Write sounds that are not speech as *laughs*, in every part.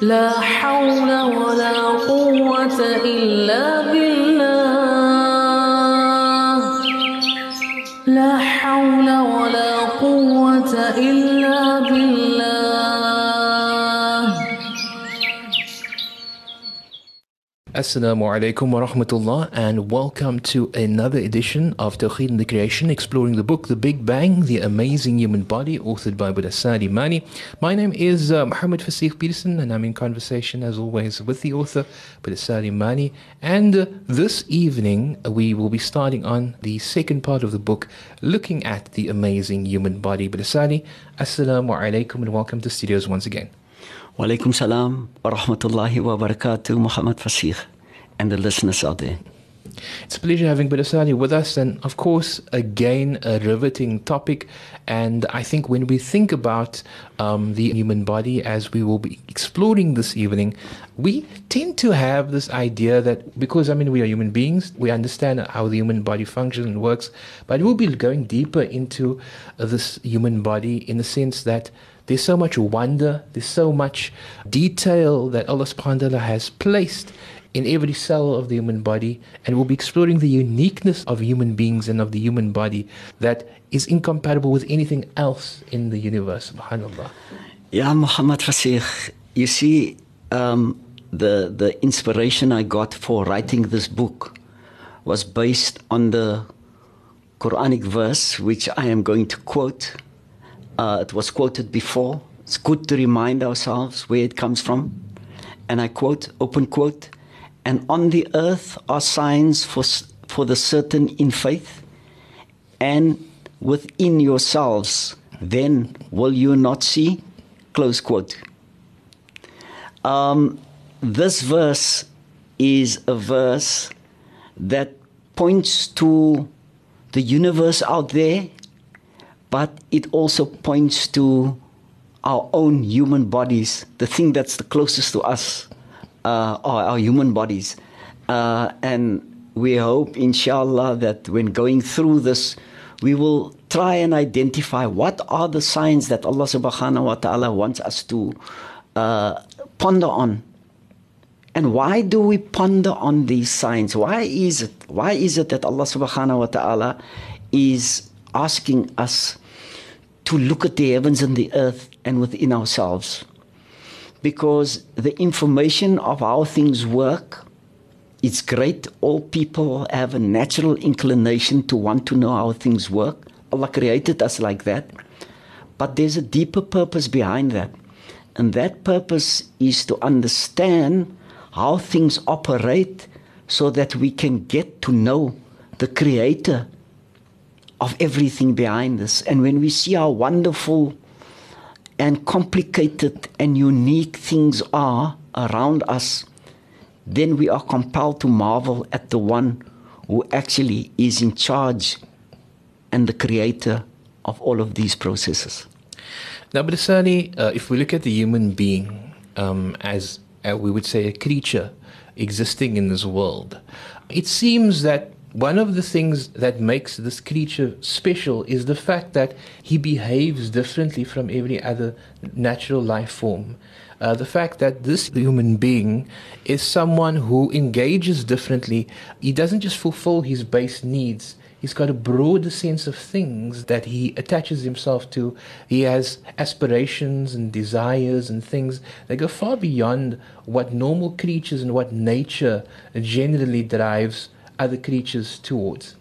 لا حول ولا قوة إلا بالله. لا حول ولا قوة إلا بالله. Assalamu alaikum wa rahmatullah and welcome to another edition of Tawheed and the Creation exploring the book The Big Bang, The Amazing Human Body authored by Boeta Salie Manie. My name is uh, Muhammad Fasih Peterson and I'm in conversation as always with the author Boeta Salie Manie and uh, this evening uh, we will be starting on the second part of the book looking at the amazing human body. Boeta Salie, Assalamu alaikum and welcome to studios once again. Walaikum salam wa rahmatullahi wa barakatuh, Muhammad Fasih, and the listeners out there. It's a pleasure having Badasani with us, and of course, again, a riveting topic. And I think when we think about um, the human body as we will be exploring this evening, we tend to have this idea that because, I mean, we are human beings, we understand how the human body functions and works, but we'll be going deeper into uh, this human body in the sense that there's so much wonder, there's so much detail that Allah subhanahu wa ta'ala has placed in every cell of the human body, and we'll be exploring the uniqueness of human beings and of the human body that is incompatible with anything else in the universe. Subhanallah. Yeah, Muhammad Fasih, you see, um, the, the inspiration I got for writing this book was based on the Quranic verse, which I am going to quote. Uh, it was quoted before. It's good to remind ourselves where it comes from. And I quote, open quote, and on the earth are signs for, for the certain in faith, and within yourselves, then will you not see? Close quote. Um, this verse is a verse that points to the universe out there, but it also points to our own human bodies, the thing that's the closest to us uh, are our human bodies. Uh, and we hope, inshallah, that when going through this, we will try and identify what are the signs that Allah subhanahu wa ta'ala wants us to uh, ponder on. And why do we ponder on these signs? Why is it? Why is it that Allah subhanahu wa ta'ala is asking us to look at the heavens and the earth and within ourselves? Because the information of how things work it's great. All people have a natural inclination to want to know how things work. Allah created us like that. But there's a deeper purpose behind that. And that purpose is to understand how things operate so that we can get to know the creator of everything behind us and when we see how wonderful and complicated and unique things are around us, then we are compelled to marvel at the one who actually is in charge and the creator of all of these processes. Now, Badasani, uh, if we look at the human being um, as uh, we would say a creature existing in this world, it seems that one of the things that makes this creature special is the fact that he behaves differently from every other natural life form. Uh, the fact that this human being is someone who engages differently, he doesn't just fulfill his base needs. He's got a broader sense of things that he attaches himself to. He has aspirations and desires and things that go far beyond what normal creatures and what nature generally drives other creatures towards.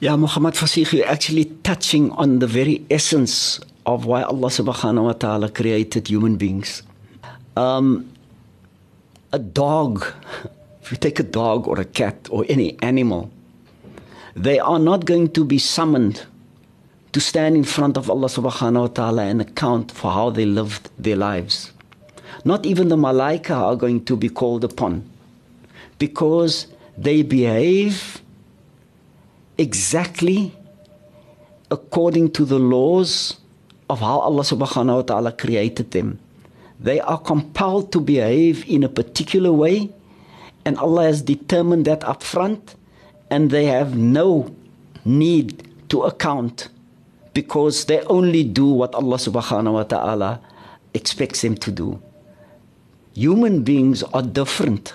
Yeah, Muhammad Fasih, you're actually touching on the very essence of why Allah subhanahu wa ta'ala created human beings. Um, a dog, if you take a dog or a cat or any animal, they are not going to be summoned to stand in front of Allah subhanahu wa ta'ala and account for how they lived their lives. Not even the malaika are going to be called upon because they behave exactly according to the laws of how Allah subhanahu wa ta'ala created them. They are compelled to behave in a particular way, and Allah has determined that up front, and they have no need to account because they only do what Allah subhanahu wa ta'ala expects them to do. human beings are different.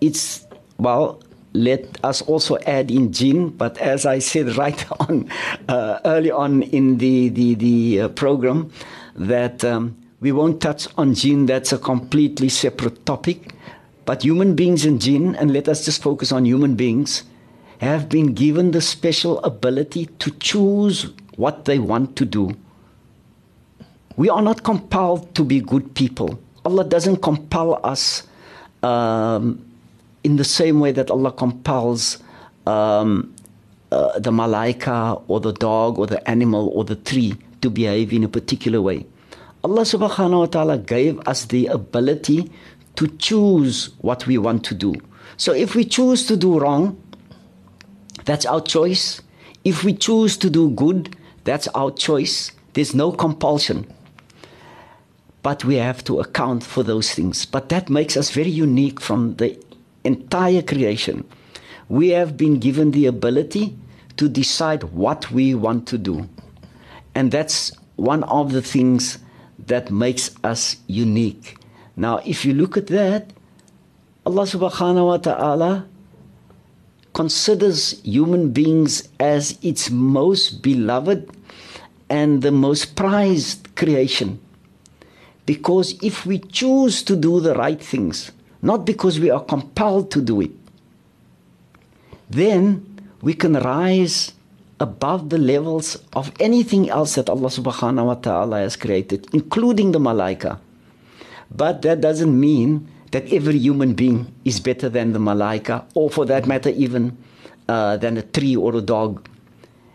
It's, well, let us also add in jinn, but as I said *laughs* right on, uh, early on in the, the, the uh, program, that um, we won't touch on jinn, that's a completely separate topic. But human beings and jinn, and let us just focus on human beings, have been given the special ability to choose what they want to do. We are not compelled to be good people. Allah doesn't compel us um, in the same way that Allah compels um, uh, the malaika or the dog or the animal or the tree to behave in a particular way. Allah subhanahu wa ta'ala gave us the ability to choose what we want to do. So if we choose to do wrong, that's our choice. If we choose to do good, that's our choice. There's no compulsion. But we have to account for those things. But that makes us very unique from the entire creation. We have been given the ability to decide what we want to do. And that's one of the things that makes us unique. Now, if you look at that, Allah subhanahu wa ta'ala considers human beings as its most beloved and the most prized creation. Because if we choose to do the right things, not because we are compelled to do it, then we can rise above the levels of anything else that Allah subhanahu wa ta'ala has created, including the malaika. But that doesn't mean that every human being is better than the malaika, or for that matter, even uh, than a tree or a dog.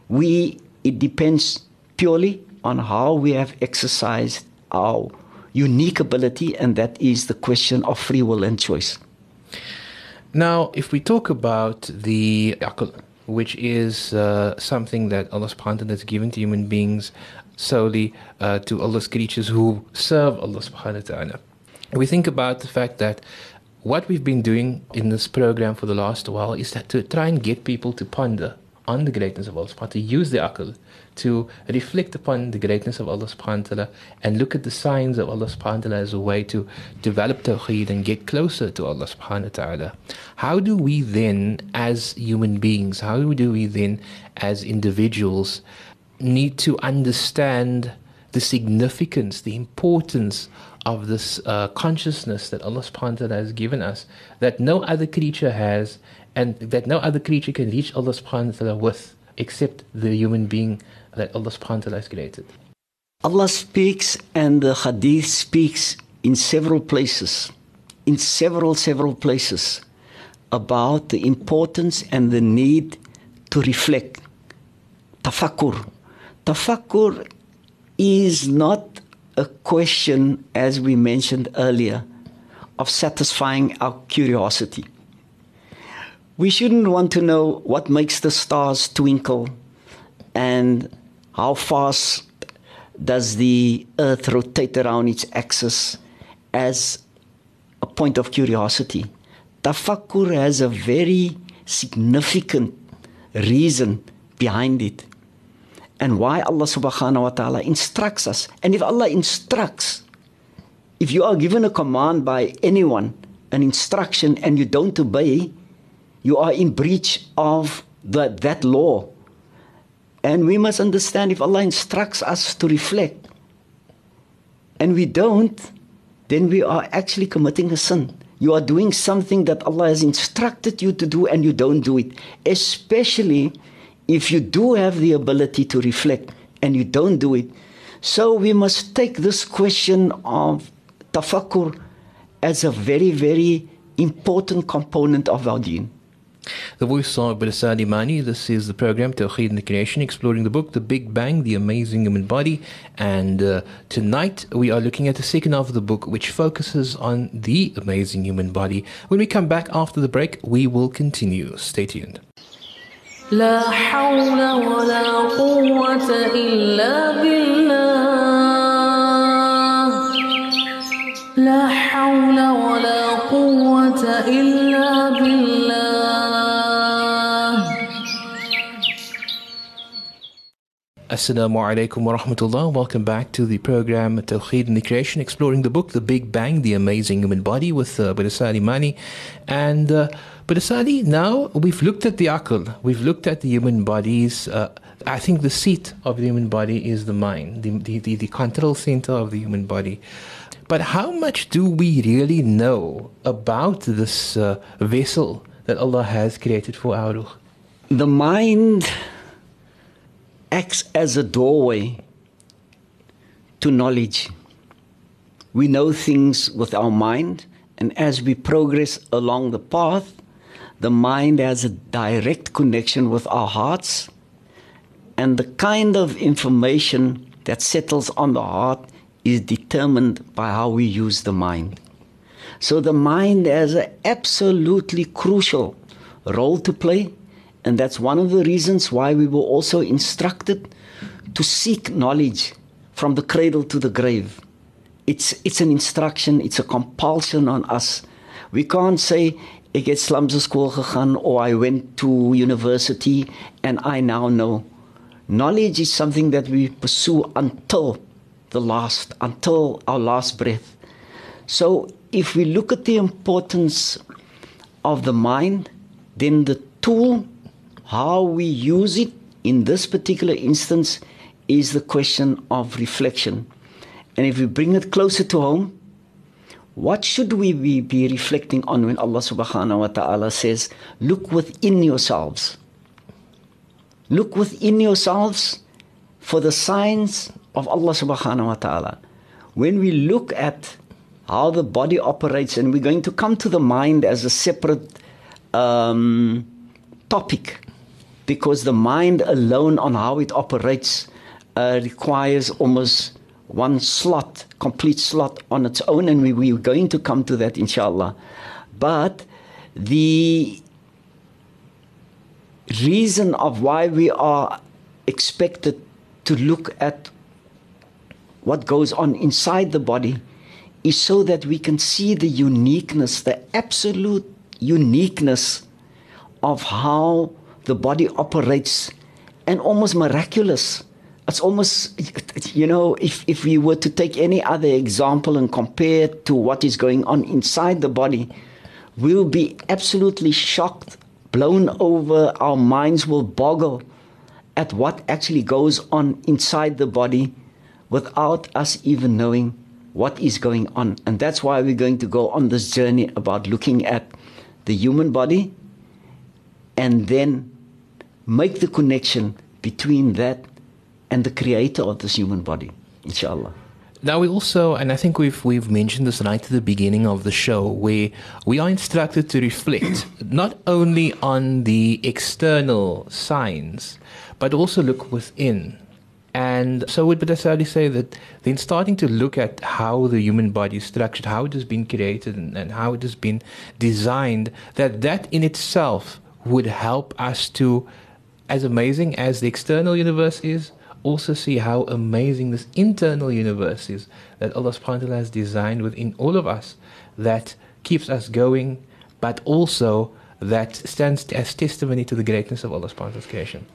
We, it depends purely on how we have exercised our unique ability, and that is the question of free will and choice. Now, if we talk about the aql, which is uh, something that Allah subhanahu wa ta'ala has given to human beings solely uh, to Allah's creatures who serve Allah subhanahu wa ta'ala. We think about the fact that what we've been doing in this program for the last while is that to try and get people to ponder on the greatness of Allah subhanahu wa ta'ala, to use the aql, to reflect upon the greatness of Allah subhanahu wa ta'ala and look at the signs of Allah subhanahu wa ta'ala as a way to develop tawheed and get closer to Allah subhanahu wa ta'ala. How do we then, as human beings, how do we then, as individuals, need to understand the significance, the importance of this uh, consciousness that Allah subhanahu wa ta'ala has given us that no other creature has and that no other creature can reach Allah subhanahu wa ta'ala with except the human being that Allah subhanahu wa ta'ala has created. Allah speaks and the hadith speaks in several places, in several, several places, about the importance and the need to reflect. Tafakkur. Tafakkur is not a question, as we mentioned earlier, of satisfying our curiosity. We shouldn't want to know what makes the stars twinkle and how fast does the earth rotate around its axis as a point of curiosity. Tafakkur has a very significant reason behind it and why Allah subhanahu wa ta'ala instructs us. And if Allah instructs, if you are given a command by anyone, an instruction, and you don't obey, you are in breach of the, that law. And we must understand if Allah instructs us to reflect and we don't, then we are actually committing a sin. You are doing something that Allah has instructed you to do and you don't do it. Especially if you do have the ability to reflect and you don't do it. So we must take this question of tafakkur as a very, very important component of our deen. The voice of Boeta Salie Manie. This is the program Tawheed and the Creation, exploring the book The Big Bang, The Amazing Human Body. And uh, tonight we are looking at the second half of the book, which focuses on the amazing human body. When we come back after the break, we will continue. Stay tuned. لا حول ولا قوة إلا بالله Assalamu alaikum wa rahmatullah. Welcome back to the program Tawheed and the Creation, exploring the book The Big Bang, The Amazing Human Body with uh, Boeta Salie Manie. And uh, Badasali, now we've looked at the akal, we've looked at the human bodies. Uh, I think the seat of the human body is the mind, the, the, the, the control center of the human body. But how much do we really know about this uh, vessel that Allah has created for our ruh? The mind acts as a doorway to knowledge. We know things with our mind, and as we progress along the path, the mind has a direct connection with our hearts, and the kind of information that settles on the heart is determined by how we use the mind. So the mind has an absolutely crucial role to play, and that's one of the reasons why we were also instructed to seek knowledge from the cradle to the grave. It's, it's an instruction, it's a compulsion on us. We can't say, ek het slums school gegaan or I went to university and I now know. Knowledge is something that we pursue until the last, until our last breath. So, if we look at the importance of the mind, then the tool, how we use it in this particular instance, is the question of reflection. And if we bring it closer to home, what should we be, reflecting on when Allah subhanahu wa ta'ala says, Look within yourselves? Look within yourselves for the signs of Allah subhanahu wa ta'ala. When we look at how the body operates, and we're going to come to the mind as a separate um, topic, because the mind alone on how it operates uh, requires almost one slot, complete slot on its own, and we, we're going to come to that inshallah. But the reason of why we are expected to look at what goes on inside the body is so that we can see the uniqueness, the absolute uniqueness of how the body operates and almost miraculous. It's almost, you know, if, if we were to take any other example and compare to what is going on inside the body, we'll be absolutely shocked, blown over, our minds will boggle at what actually goes on inside the body without us even knowing what is going on. And that's why we're going to go on this journey about looking at the human body and then make the connection between that and the creator of this human body, inshallah. Now we also, and I think we've we've mentioned this right at the beginning of the show, where we are instructed to reflect *coughs* not only on the external signs, but also look within. And so would necessarily say that then starting to look at how the human body is structured, how it has been created and, and how it has been designed, that that in itself would help us to, as amazing as the external universe is, also see how amazing this internal universe is that Allah subhanahu wa ta'ala has designed within all of us that keeps us going, but also that stands as testimony to the greatness of Allah subhanahu creation.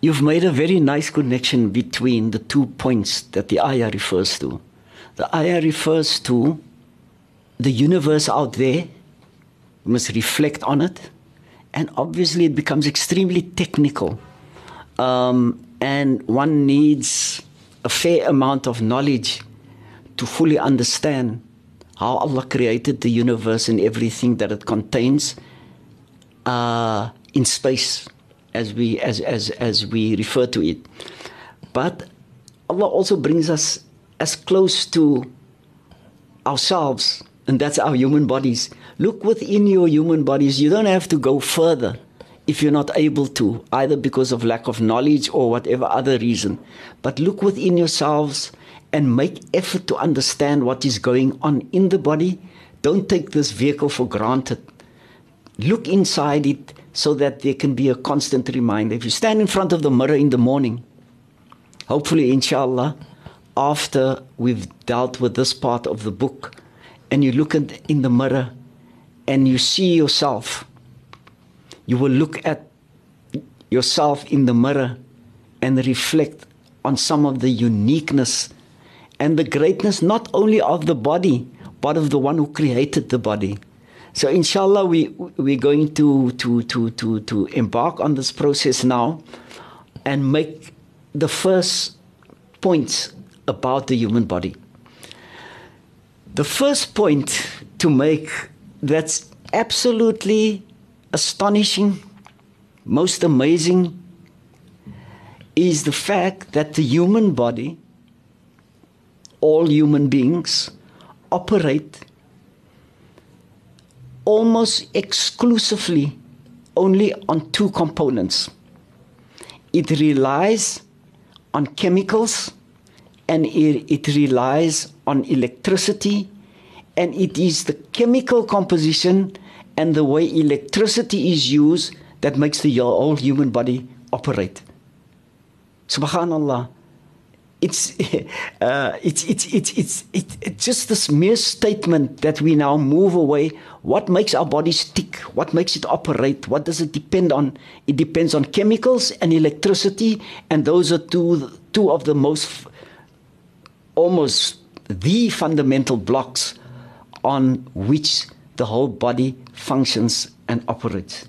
You've made a very nice connection between the two points that the ayah refers to. The ayah refers to the universe out there, we must reflect on it, and obviously it becomes extremely technical. Um, and one needs a fair amount of knowledge to fully understand how Allah created the universe and everything that it contains uh, in space, as we as, as as we refer to it. But Allah also brings us as close to ourselves, and that's our human bodies. Look within your human bodies. You don't have to go further if you're not able to, either because of lack of knowledge or whatever other reason. But look within yourselves and make effort to understand what is going on in the body. Don't take this vehicle for granted. Look inside it so that there can be a constant reminder. If you stand in front of the mirror in the morning, hopefully, inshallah, after we've dealt with this part of the book, and you look at, in the mirror and you see yourself you will look at yourself in the mirror and reflect on some of the uniqueness and the greatness not only of the body, but of the one who created the body. So inshallah we we're going to to to to to embark on this process now and make the first points about the human body. The first point to make that's absolutely astonishing, most amazing, is the fact that the human body, all human beings, operate almost exclusively only on two components. It relies on chemicals and it, it relies on electricity, and it is the chemical composition and the way electricity is used that makes the whole human body operate. Subhanallah. It's, *laughs* uh, it's, it's, it's, it's, it's, it's just this mere statement that we now move away. What makes our bodies tick? What makes it operate? What does it depend on? It depends on chemicals and electricity, and those are two, two of the most, almost the fundamental blocks on which the whole body functions and operates.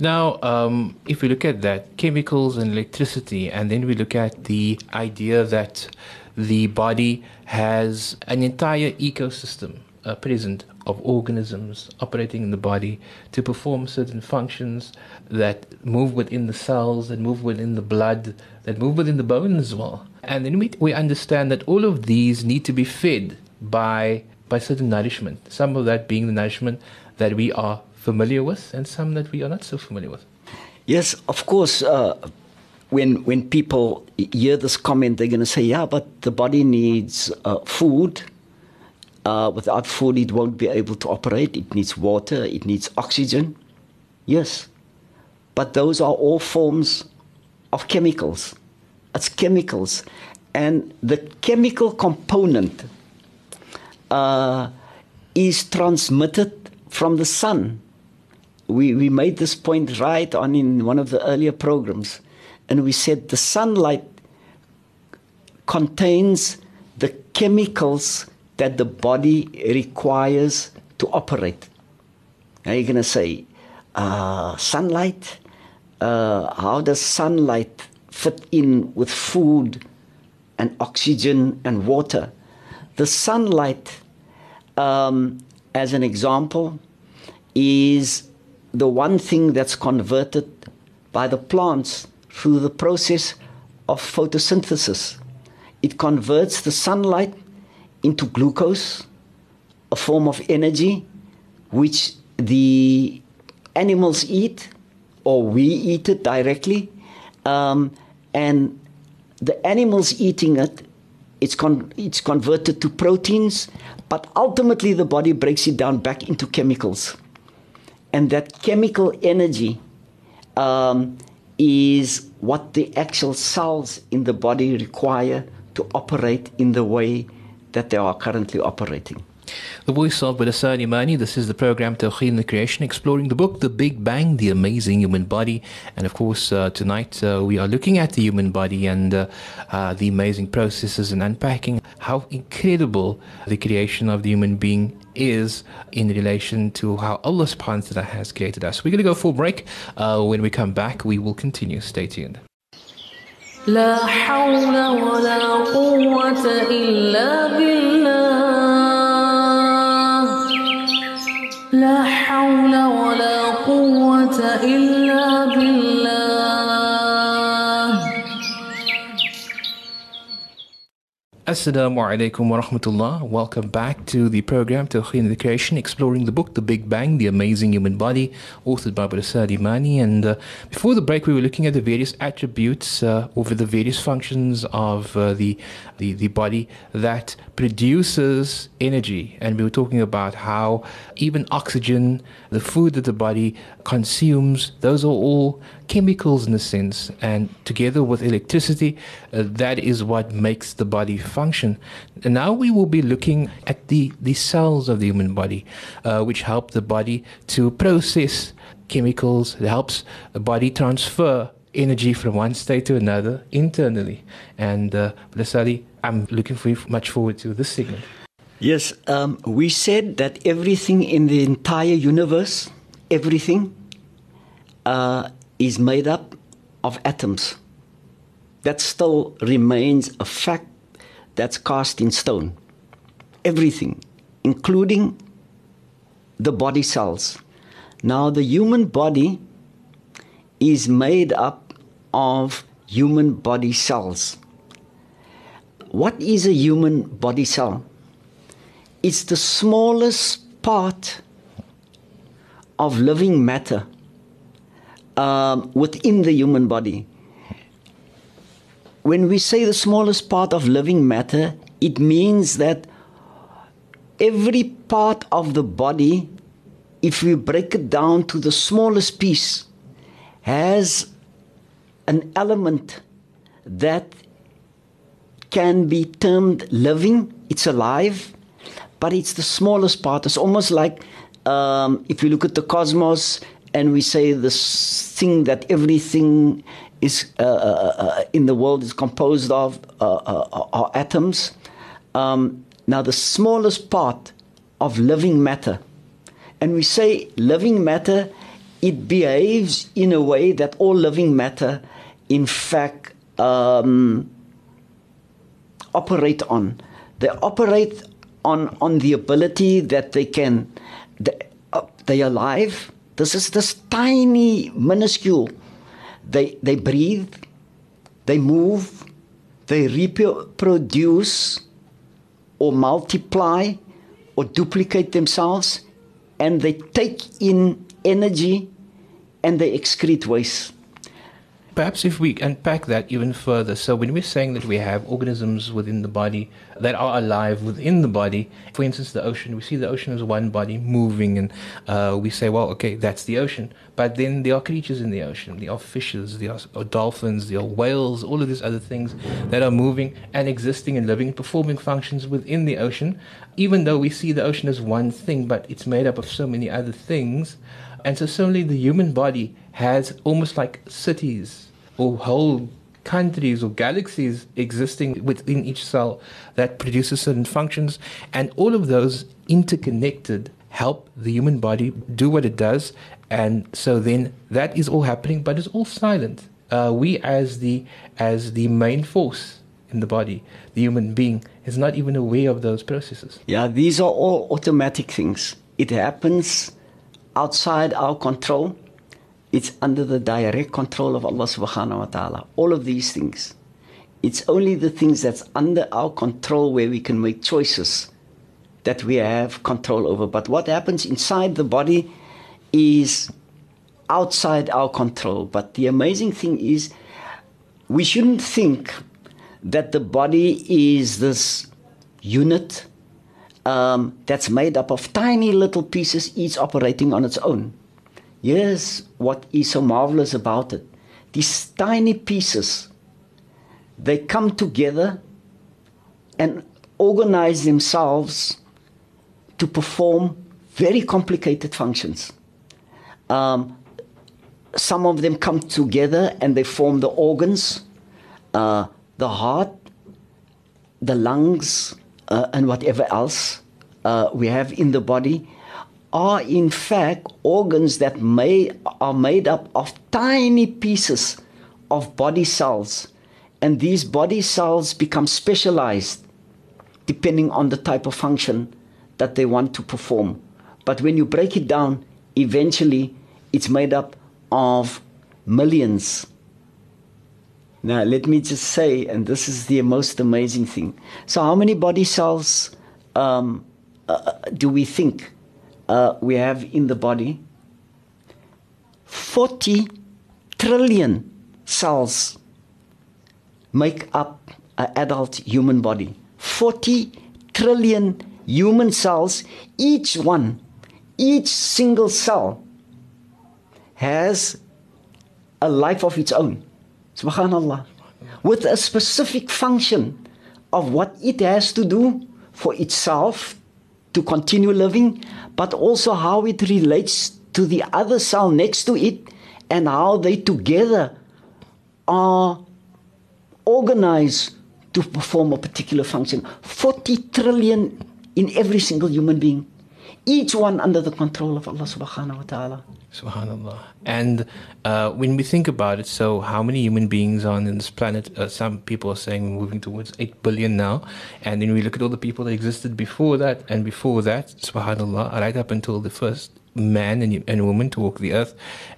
Now, um, if we look at that, chemicals and electricity, and then we look at the idea that the body has an entire ecosystem uh, present of organisms operating in the body to perform certain functions that move within the cells, that move within the blood, that move within the bones as well. And then we, we understand that all of these need to be fed by, by certain nourishment, some of that being the nourishment that we are familiar with and some that we are not so familiar with. Yes, of course. Uh, when when people hear this comment, they're going to say, "Yeah, but the body needs uh, food. Uh, without food, it won't be able to operate. It needs water. It needs oxygen." Yes, but those are all forms of chemicals. It's chemicals, and the chemical component uh, is transmitted from the sun we, we made this point right on in one of the earlier programs, and we said the sunlight contains the chemicals that the body requires to operate. Now you're going to say, uh, sunlight? Uh, how does sunlight fit in with food and oxygen and water? The sunlight, um, as an example, is the one thing that's converted by the plants through the process of photosynthesis. It converts the sunlight into glucose, a form of energy which the animals eat or we eat it directly. Um, and the animals eating it, it's, con- it's converted to proteins, but ultimately the body breaks it down back into chemicals and that chemical energy um, is what the actual cells in the body require to operate in the way that they are currently operating. The voice of Badasani Mani. This is the program Tawheed and the Creation, exploring the book The Big Bang, The Amazing Human Body. And of course, uh, tonight uh, we are looking at the human body and uh, uh the amazing processes and unpacking how incredible the creation of the human being is in relation to how Allah subhanahu wa ta'ala has created us. We're going to go for a break. Uh, when we come back, we will continue. Stay tuned. لا حول ولا قوة إلا بالله لا حول ولا قوة إلا بالله. Assalamu alaikum wa rahmatullah. Welcome back to the program the Creation, exploring the book The Big Bang, The Amazing Human Body, authored by Brother Salie Manie. And uh, before the break, we were looking at the various attributes uh, over the various functions of uh, the, the, the body that produces energy. And we were talking about how even oxygen, the food that the body consumes, those are all chemicals in a sense. And together with electricity, uh, that is what makes the body function. And now we will be looking at the, the cells of the human body, uh, which help the body to process chemicals. It helps the body transfer energy from one state to another internally. And uh, Blessali, I'm looking for much forward to this segment. Yes, um, we said that everything in the entire universe, everything, uh, is made up of atoms. That still remains a fact that's cast in stone. Everything, including the body cells. Now, the human body is made up of human body cells. What is a human body cell? It's the smallest part of living matter um, within the human body. When we say the smallest part of living matter, it means that every part of the body, if we break it down to the smallest piece, has an element that can be termed living, it's alive, but it's the smallest part. It's almost like um, if you look at the cosmos and we say this thing that everything is uh, uh, uh in the world is composed of uh, uh, are atoms. Um, now, the smallest part of living matter, and we say living matter, it behaves in a way that all living matter, in fact, um, operate on. They operate on, on the ability that they can, they, uh, they are alive. This is this tiny, minuscule. They, they breathe, they move, they reproduce or multiply or duplicate themselves, and they take in energy and they excrete waste perhaps if we unpack that even further, so when we're saying that we have organisms within the body that are alive within the body, for instance, the ocean, we see the ocean as one body moving, and uh, we say, well, okay, that's the ocean. But then there are creatures in the ocean, there are fishes, there are dolphins, there are whales, all of these other things that are moving and existing and living, and performing functions within the ocean, even though we see the ocean as one thing, but it's made up of so many other things. And so suddenly the human body has almost like cities or whole countries or galaxies existing within each cell that produces certain functions, and all of those interconnected help the human body do what it does. And so then that is all happening, but it's all silent. Uh, we, as the as the main force in the body, the human being, is not even aware of those processes. Yeah, these are all automatic things. It happens outside our control it's under the direct control of Allah subhanahu wa ta'ala. All of these things. It's only the things that's under our control where we can make choices that we have control over. But what happens inside the body is outside our control. But the amazing thing is, we shouldn't think that the body is this unit um, that's made up of tiny little pieces, each operating on its own. Here's what is so marvelous about it. These tiny pieces, they come together and organize themselves to perform very complicated functions. Um, some of them come together and they form the organs, uh, the heart, the lungs, uh, and whatever else uh, we have in the body are in fact organs that may, are made up of tiny pieces of body cells. And these body cells become specialized depending on the type of function that they want to perform. But when you break it down, eventually it's made up of millions. Now, let me just say, and this is the most amazing thing. So, how many body cells um, uh, do we think uh, we have in the body 40 trillion cells make up an adult human body. 40 trillion human cells, each one, each single cell has a life of its own. Subhanallah. With a specific function of what it has to do for itself to continue living, but also how it relates to the other cell next to it and how they together are organized to perform a particular function. 40 trillion in every single human being, each one under the control of Allah subhanahu wa ta'ala. Subhanallah. And uh, when we think about it, so how many human beings are on this planet? Uh, some people are saying we're moving towards 8 billion now. And then we look at all the people that existed before that and before that, subhanallah, right up until the first man and, and woman to walk the earth.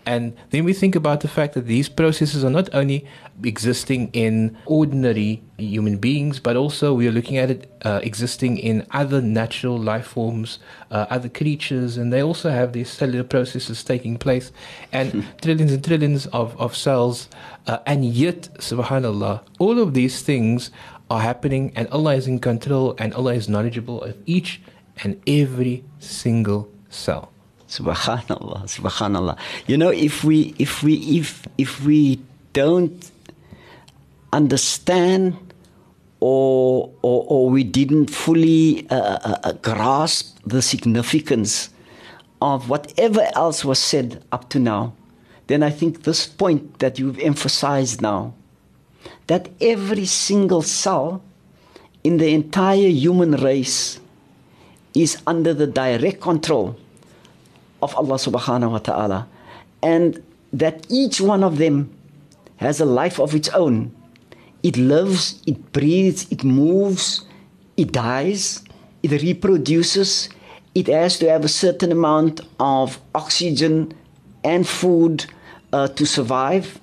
And then we think about the fact that these processes are not only existing in ordinary human beings, but also we are looking at it uh, existing in other natural life forms, uh, other creatures, and they also have these cellular processes taking place, and *laughs* trillions and trillions of, of cells. Uh, and yet, subhanAllah, all of these things are happening, and Allah is in control, and Allah is knowledgeable of each and every single cell. Subhanallah, Subhanallah. You know, if we if we if if we don't understand or or, or we didn't fully uh, uh, uh, grasp the significance of whatever else was said up to now, then I think this point that you've emphasized now, that every single cell in the entire human race is under the direct control of Allah subhanahu wa ta'ala. And that each one of them has a life of its own. It lives, it breathes, it moves, it dies, it reproduces. It has to have a certain amount of oxygen and food uh, to survive.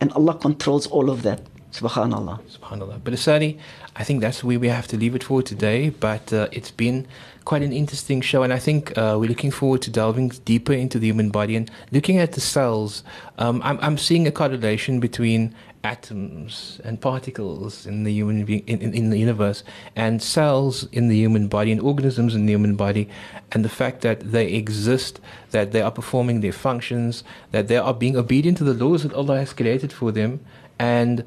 And Allah controls all of that. Subhanallah. Subhanallah. But Asani, I think that's where we have to leave it for today. But uh, it's been quite an interesting show, and I think uh, we're looking forward to delving deeper into the human body and looking at the cells. Um, I'm, I'm seeing a correlation between atoms and particles in the human being, in, in, in the universe and cells in the human body and organisms in the human body and the fact that they exist that they are performing their functions that they are being obedient to the laws that Allah has created for them and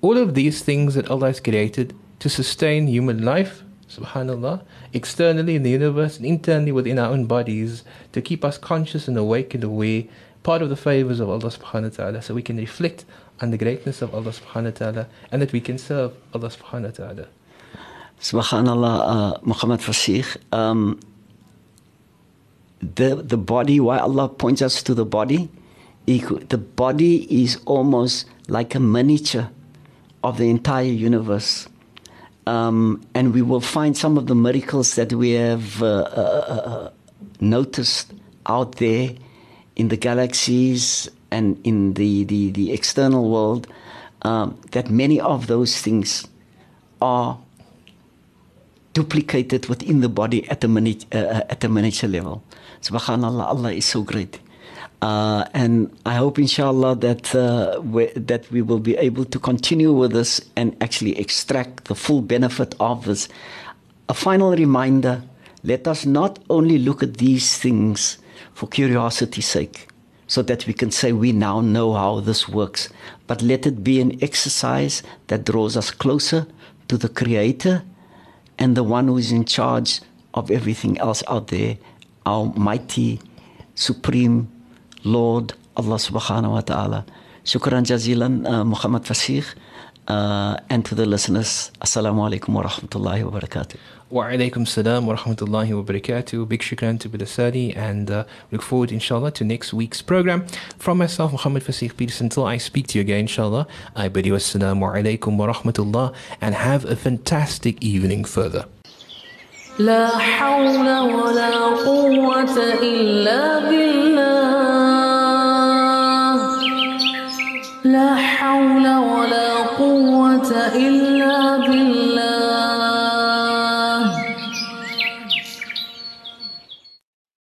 all of these things that Allah has created to sustain human life, subhanAllah, externally in the universe and internally within our own bodies, to keep us conscious and awake and aware, part of the favors of Allah subhanahu wa ta'ala, so we can reflect on the greatness of Allah subhanahu wa ta'ala and that we can serve Allah subhanahu wa ta'ala. Subhanallah, uh, Muhammad Fasih. Um, the, the body, why Allah points us to the body, the body is almost like a miniature of the entire universe. Um, and we will find some of the miracles that we have uh, uh, uh, noticed out there in the galaxies and in the, the, the external world, um, that many of those things are duplicated within the body at a, mini- uh, at a miniature level. Subhanallah, Allah is so great. Uh, and I hope, inshallah, that uh, that we will be able to continue with this and actually extract the full benefit of this. A final reminder: let us not only look at these things for curiosity's sake, so that we can say we now know how this works, but let it be an exercise that draws us closer to the Creator and the One who is in charge of everything else out there, our mighty, supreme Lord Allah subhanahu wa ta'ala. Shukran jazilan, uh, Muhammad Fasih, uh, and to the listeners, Assalamu alaikum wa rahmatullahi wa barakatuh. Wa alaikum salam wa rahmatullahi wa barakatuh. Big shukran to Bilasadi and uh, look forward, inshallah, to next week's program. From myself, Muhammad Fasih Peters, until I speak to you again, inshallah, I bid you assalamu alaikum wa rahmatullah and have a fantastic evening further. لا حول ولا قوة إلا بالله لا حول ولا قوة إلا بالله.